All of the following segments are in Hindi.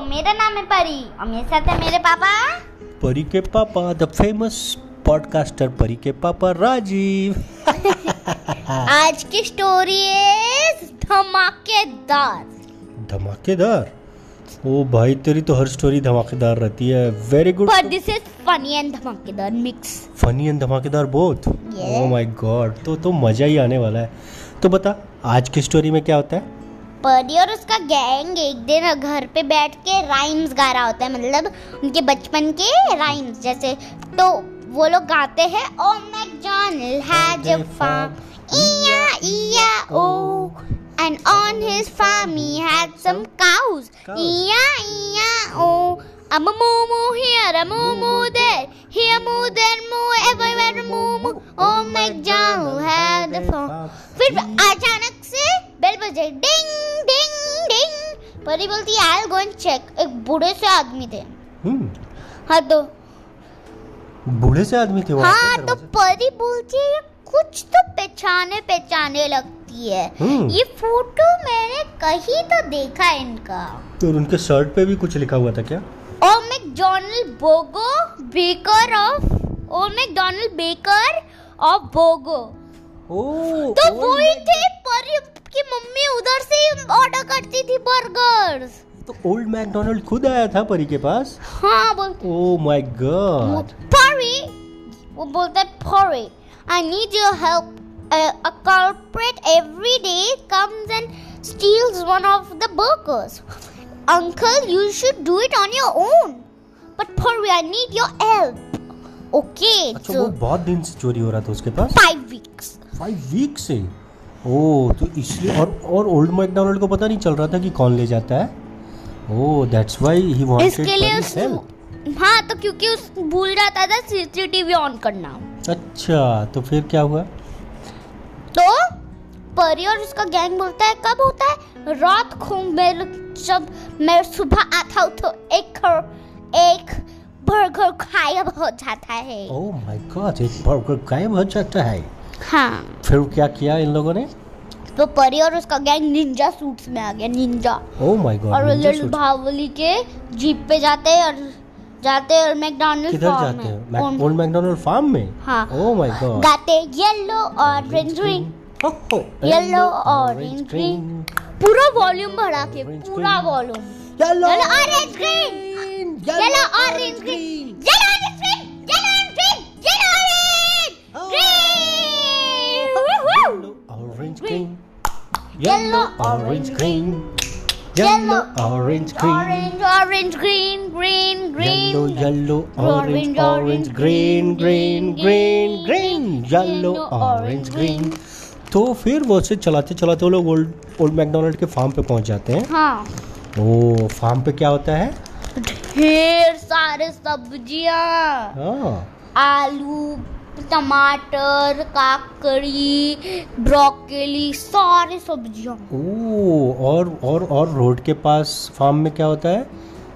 मेरा नाम है परी। और मेरे साथ है मेरे पापा। परी के पापा द फ़ेमस पॉडकास्टर परी के पापा राजीव। आज की स्टोरी है धमाकेदार। धमाकेदार? ओ भाई तेरी तो हर स्टोरी धमाकेदार रहती है। वेरी गुड पर दिस इज़ फनी एंड धमाकेदार मिक्स फनी एंड धमाकेदार बोथ. ओ माय गॉड तो तो मज़ा ही आने वाला है। तो बता आज की स्टोरी में क्या होता है? परी और उसका गैंग एक दिन घर पे बैठ के राइम्स गा रहा होता है मतलब उनके बचपन के राइम्स जैसे तो वो लोग गाते हैं ओ Mac has a farm E I E I O and on his farm he had some cows E I E I O um moo moo here um moo there here moo there moo everywhere moo moo oh Mac John has a farm. फिर mm-hmm. अचानक से बेल बजे डिंग परी बोलती है आई गो एंड चेक एक बूढ़े से आदमी थे। हम्म। हाँ तो। बूढ़े से आदमी थे वहाँ हाँ तो परी बोलती है कुछ तो पहचाने पहचाने लगती है। हम्म। ये फ़ोटो मैंने कहीं तो देखा है इनका। तो उनके शर्ट पे भी कुछ लिखा हुआ था क्या? और मैकडोनल्ड बोगो बेकर ऑफ़ और मैकडोनल्ड बेकर ऑफ़ बोगो। ओ तो ओ, वही थे परी आपकी मम्मी उधर से ऑर्डर करती थी बर्गर तो ओल्ड मैकडोनल्ड खुद आया था परी के पास? हाँ बोल। ओ माय गॉड परी वो बोलता है Pari I need your help a culprit every day comes and steals one of the burgers uncle you should do it on your own but Pari I need your help okay अच्छा वो बहुत दिन से चोरी हो रहा था उसके पास? फाइव वीक्स फाइव वीक्स से? ओ तो इसलिए और और ओल्ड मैकडोनल्ड को पता नहीं चल रहा था कि कौन ले जाता है? Oh that's why he wanted इसके लिए उस हाँ तो क्योंकि उस भूल जाता था सीसीटीवी ऑन करना। अच्छा तो फिर क्या हुआ? तो परी और उसका गैंग बोलता है कब होता है? रात को मैं जब मैं सुबह आता हूँ तो एक एक बर्गर गायब हो जाता है। ओ माय गॉड एक बर्गर गायब हो जाता है। हाँ। फिर क्या किया इन लोगों ने? तो परी और उसका गैंग निंजा सूट्स में आ गया निंजा। ओ माय गॉड और लिटिल बाहुबली के जीप पे जाते हैं और जाते हैं और मैकडोनल्ड किधर जाते हैं? ओल्ड मैकडोनल्ड फार्म में? हाँ। ओ माय गॉड गाते yellow orange green Yellow, orange, green. पूरा वॉल्यूम बढ़ा के पूरा volume yellow Yellow, orange, green. Yellow, orange, green. Orange green Yellow, orange green Yellow, orange green Orange, orange, green, green, green. yellow yellow orange Orange, orange green green green green yellow orange green तो फिर वो से चलाते चलाते वो लोग ओल्ड ओल्ड मैकडोनल्ड के फार्म पे पहुँच जाते हैं हाँ ओ फार्म पे क्या होता है ढेर सारे सब्ज़ियाँ हाँ आलू टमाटर काकड़ी ब्रोकली सारे सब्ज़ियाँ। और और और रोड के पास फार्म में क्या होता है?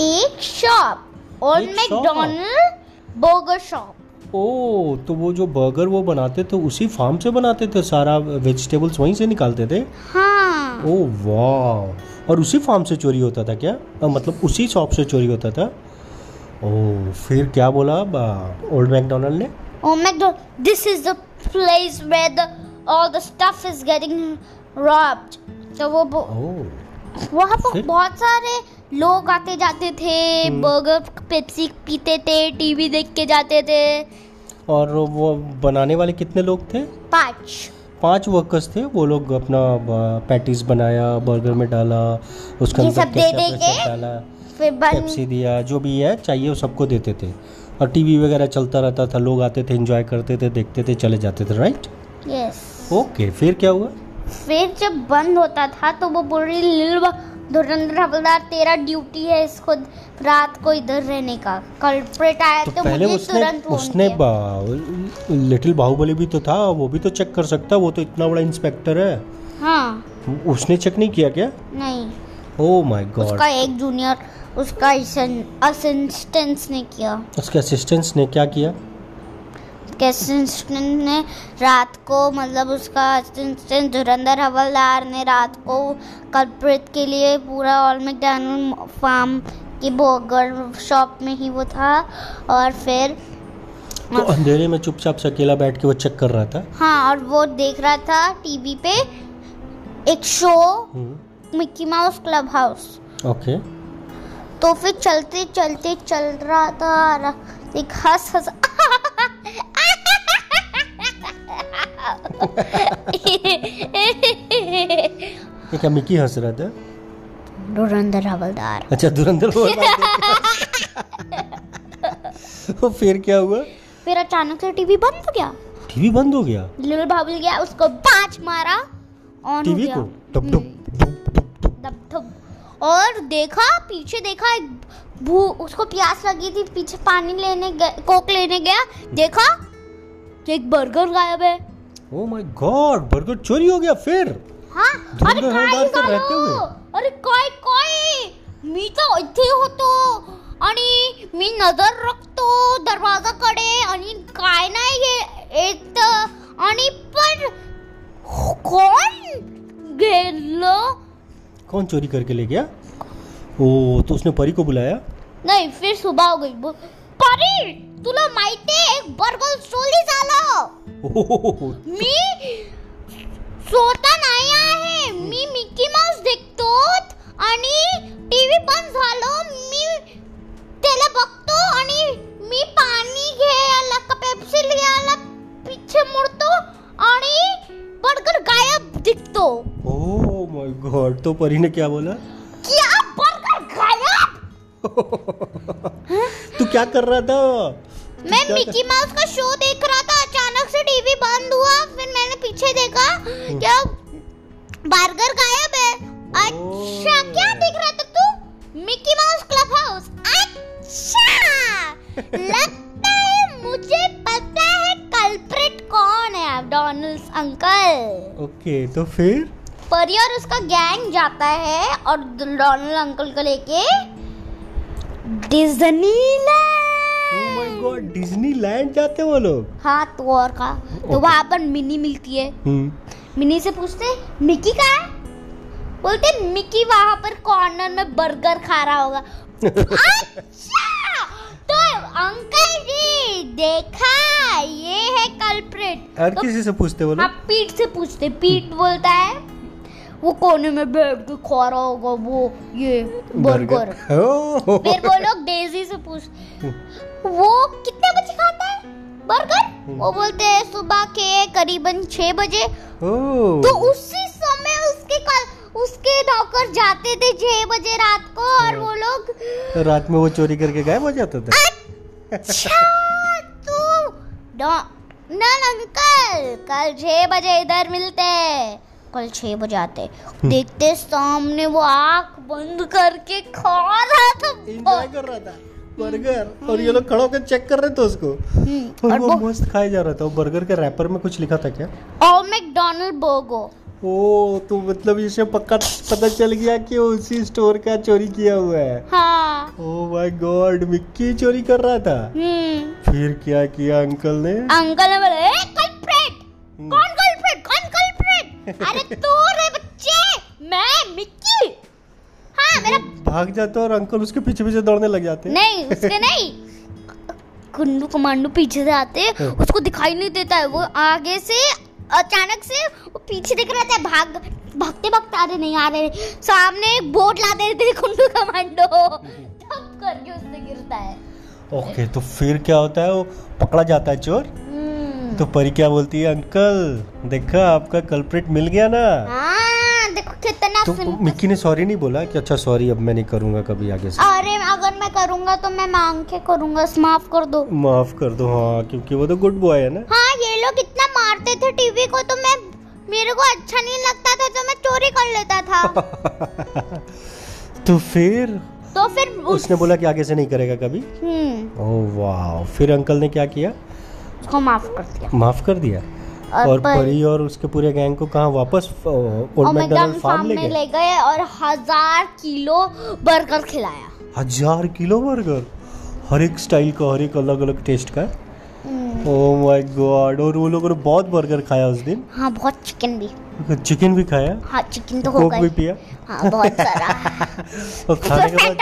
एक शॉप और मैकडोनल्ड बर्गर शॉप। ओ तो वो जो बर्गर वो बनाते थे उसी फार्म से बनाते थे? सारा वेजिटेबल्स वहीं से निकालते थे? हाँ। ओ वाह। और उसी फार्म से चोरी होता था क्या? अ, मतलब उसी शॉप से चोरी होता था? ओ फिर क्या बोला ओल्ड मैकडोनल्ड ने? Oh McDonald, this is the place where the all the stuff is getting robbed. तो वो ओ वहाँ पर बहुत सारे लोग आते जाते थे हम्म। बर्गर पेप्सी पीते थे टीवी देख के जाते थे और वो बनाने वाले कितने लोग थे पाँच पाँच वर्कर्स थे वो लोग अपना पैटीज बनाया बर्गर में डाला उसके अंदर सब दे दे के? डाला फिर पेप्सी दिया जो भी है चाहिए वो सबको देते थे और टीवी वगैरह चलता रहता था लोग आते थे एंजॉय करते थे देखते थे चले जाते थे राइट यस ओके फिर क्या हुआ? फिर जब बंद होता था तो वो बोल रही लिल धुरंधर हवलदार तेरा ड्यूटी है इसको रात को इधर रहने का। कल्प्रेट आया तो तो, पहले मुझे उसने तुरंत उसने बा- लिटिल बाहुबली भी तो था वो भी तो चेक कर सकता वो तो इतना बड़ा इंस्पेक्टर है। हाँ। उसने चेक नहीं किया क्या? नहीं। ओ माय गॉड उसका एक जूनियर उसका असिस्टेंट ने किया। उसके असिस्टेंट्स ने क्या किया? उसके असिस्टेंट ने रात को मतलब उसका असिस्टेंट धुरंधर हवलदार ने रात को कल्प्रिट के लिए पूरा ऑल मैकडोनल्ड फार्म कि बर्गर शॉप में ही वो था और फिर तो अंधेरे में चुपचाप से अकेला बैठ के वो चेक कर रहा था? हाँ और वो देख रहा था टीवी पे एक show Mickey Mouse clubhouse okay तो फिर चलते चलते चल रहा था एक हंस हंस। ये क्या मिकी हंस रहा था? धुरंधर हवलदार। अच्छा धुरंधर वो तो फिर क्या हुआ? फिर अचानक से टीवी बंद हो गया। टीवी बंद हो गया? लिटिल बाबुल गया उसको पाँच मारा ऑन हो गया। टीवी को डुब डुब और देखा पीछे देखा एक भू उसको प्यास लगी थी पीछे पानी लेने कोक लेने गया। देखा एक बर्गर गायब है। ओ माय गॉड बर्गर चोरी हो गया फिर। हाँ अरे धुरंधर काय रहते झालं हुए. अरे काय काय मी तर इथे होतो आणि मी नज़र राखतो दरवाजाकडे आणि काय नाही हे येत आणि पण कोण गेलं। कौन चोरी करके ले गया? ओ तो उसने परी को बुलाया? नहीं फिर सुबह हो गई। परी तुला माहितीये एक बर्गर चोरी साला ओह, मी स्वतः नाही आहे मी मिकी माउस देखतो आणि टीव्ही बंद झालं। गॉड तो परी ने क्या बोला? क्या? बर्गर गायब? तू क्या कर रहा था? मैं मिकी माउस का शो देख रहा था अचानक से टीवी बंद हुआ फिर मैंने पीछे देखा क्या बर्गर गायब है। अच्छा क्या देख रहा था तू? मिकी माउस क्लब हाउस अच्छा लगता है मुझे पता है कल्प्रिट कौन है डोनाल्ड्स अंकल। ओके तो फिर? परी और उसका गैंग जाता है और डोनाल्ड अंकल को लेके डिज्नीलैंड गॉड डिज्नीलैंड जाते हैं वो लोग? हाँ तो और का। तो Okay. वहाँ पर मिनी मिलती है। हम्म। मिनी से पूछते मिकी कहाँ है? बोलते मिकी वहाँ पर कॉर्नर में बर्गर खा रहा होगा। अच्छा! तो अंकल जी देखा ये है कल्प्रिट और तो किसी से पूछते वो हाँ पीठ से पूछते पीठ बोलता है वो कोने में बैठ के खा रहा होगा वो ये बर्गर। फिर वो लोग डेजी से पूछ वो कितने बजे खाता है? बर्गर वो बोलते हैं सुबह के करीबन छह बजे। तो उसी समय उसके कल उसके नौकर जाते थे छह बजे रात को और वो लोग रात में वो चोरी करके गायब हो जाते थे? अच्छा तो डॉ- नन अंकल कल छह बजे इधर मिलते हैं। कल छह बजे आते देखते सामने वो आँख बंद करके खा रहा था। एंजॉय कर रहा था। बर्गर और ये लोग खड़े होकर चेक कर रहे थे उसको। हम्म, और और वो मस्त खाया जा रहा था। वो बर्गर के रैपर में कुछ लिखा था क्या? और मैकडोनल्ड बर्गो ओ तो मतलब इसे पक्का पता चल गया कि उसी स्टोर का चोरी किया हुआ है। हाँ। ओ माय गॉड मिक्की चोरी कर रहा था। हम्म। फिर क्या किया अंकल ने? अंकल ने अरे तू रे बच्चे! मैं मिक्की! हाँ मेरा भाग जाता और अंकल उसके पीछे पीछे दौड़ने लग जाते हैं। नहीं उसके नहीं। कुंडू कमांडू पीछे से आते हैं, उसको दिखाई नहीं देता है। वो आगे से अचानक से वो पीछे दिख रहा था भाग भागते भागते आ रहे नहीं आ रहे सामने एक बोर्ड ला देते हैं कुंडू कमांडो। तब करके उससे गिरता है। ओके तो फिर क्या होता है? वो पकड़ा जाता है चोर। तो परी क्या बोलती है अंकल देखा आपका कल्प्रिट मिल गया ना? हाँ देखो कितना तो मिक्की ने सॉरी नहीं बोला कि अच्छा सॉरी अब मैं नहीं करूँगा कभी आगे से? अरे अगर मैं करूँगा तो मैं मांग के करूँगा माफ़ कर दो। माफ़ कर दो हाँ क्योंकि वो तो गुड बॉय है ना। हाँ ये लोग इतना मारते थे टीवी को तो मैं मेरे को अच्छा नहीं लगता था तो मैं चोरी कर लेता था। तो फिर? तो फिर उस उसने बोला कि आगे से नहीं करेगा कभी? हम्म। ओह वाह फिर अंकल ने क्या किया? उसको माफ़ कर दिया। माफ़ कर दिया? और, और पर- और उसके पूरे गैंग को कहाँ वापस ओल्ड फार्म ले में गए? ले गए और हज़ार किलो बर्गर खिलाया। हज़ार किलो बर्गर? हर एक स्टाइल का हर एक अलग अलग टेस्ट का ओह माय गॉड और वो लोगों ने बहुत बर्गर खाया उस दिन। हाँ बहुत चिकन भी। चिकन भी खाया? हाँ चिकन तो हो कोक भी पिया? हाँ बहुत सारा। और खाने के बाद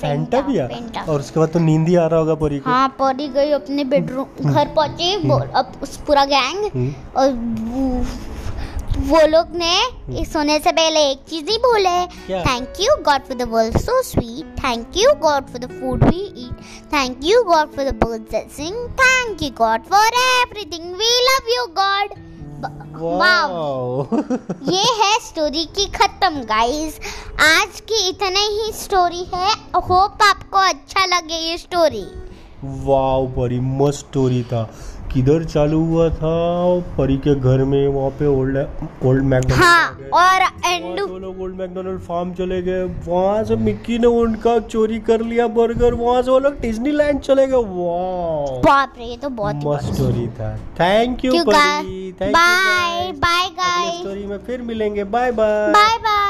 फैंटा फैंटा फैंटा और उसके बाद तो नींद ही आ रहा होगा परी को? हाँ परी गई अपने बेडरूम घर पहुँची वो- अब उस पूरा गैंग हम्म, और वो, लोग ने इस सोने से पहले एक चीज़ ही बोले। Thank you god for the world so sweet thank you god for the food we eat thank you god for the birds that sing thank you god for everything we love you god wow ये है स्टोरी की खत्म गाइस आज की इतने ही स्टोरी है. होप आपको अच्छा लगे ये स्टोरी वाओ बड़ी मस्त स्टोरी था. किधर चालू हुआ था परी के घर में वहाँ पे ओल्ड ओल्ड मैकडोनल्ड हाँ और एंड वो लोग ओल्ड मैकडोनल्ड फार्म चले गए। वहाँ से मिक्की ने उनका चोरी कर लिया बर्गर वहाँ से वो लोग डिज्नीलैंड चले गए। बाप रे ये तो बहुत मस्त स्टोरी था। Thank you Pari. Thank you bye bye guys story में फिर मिलेंगे। Bye bye bye bye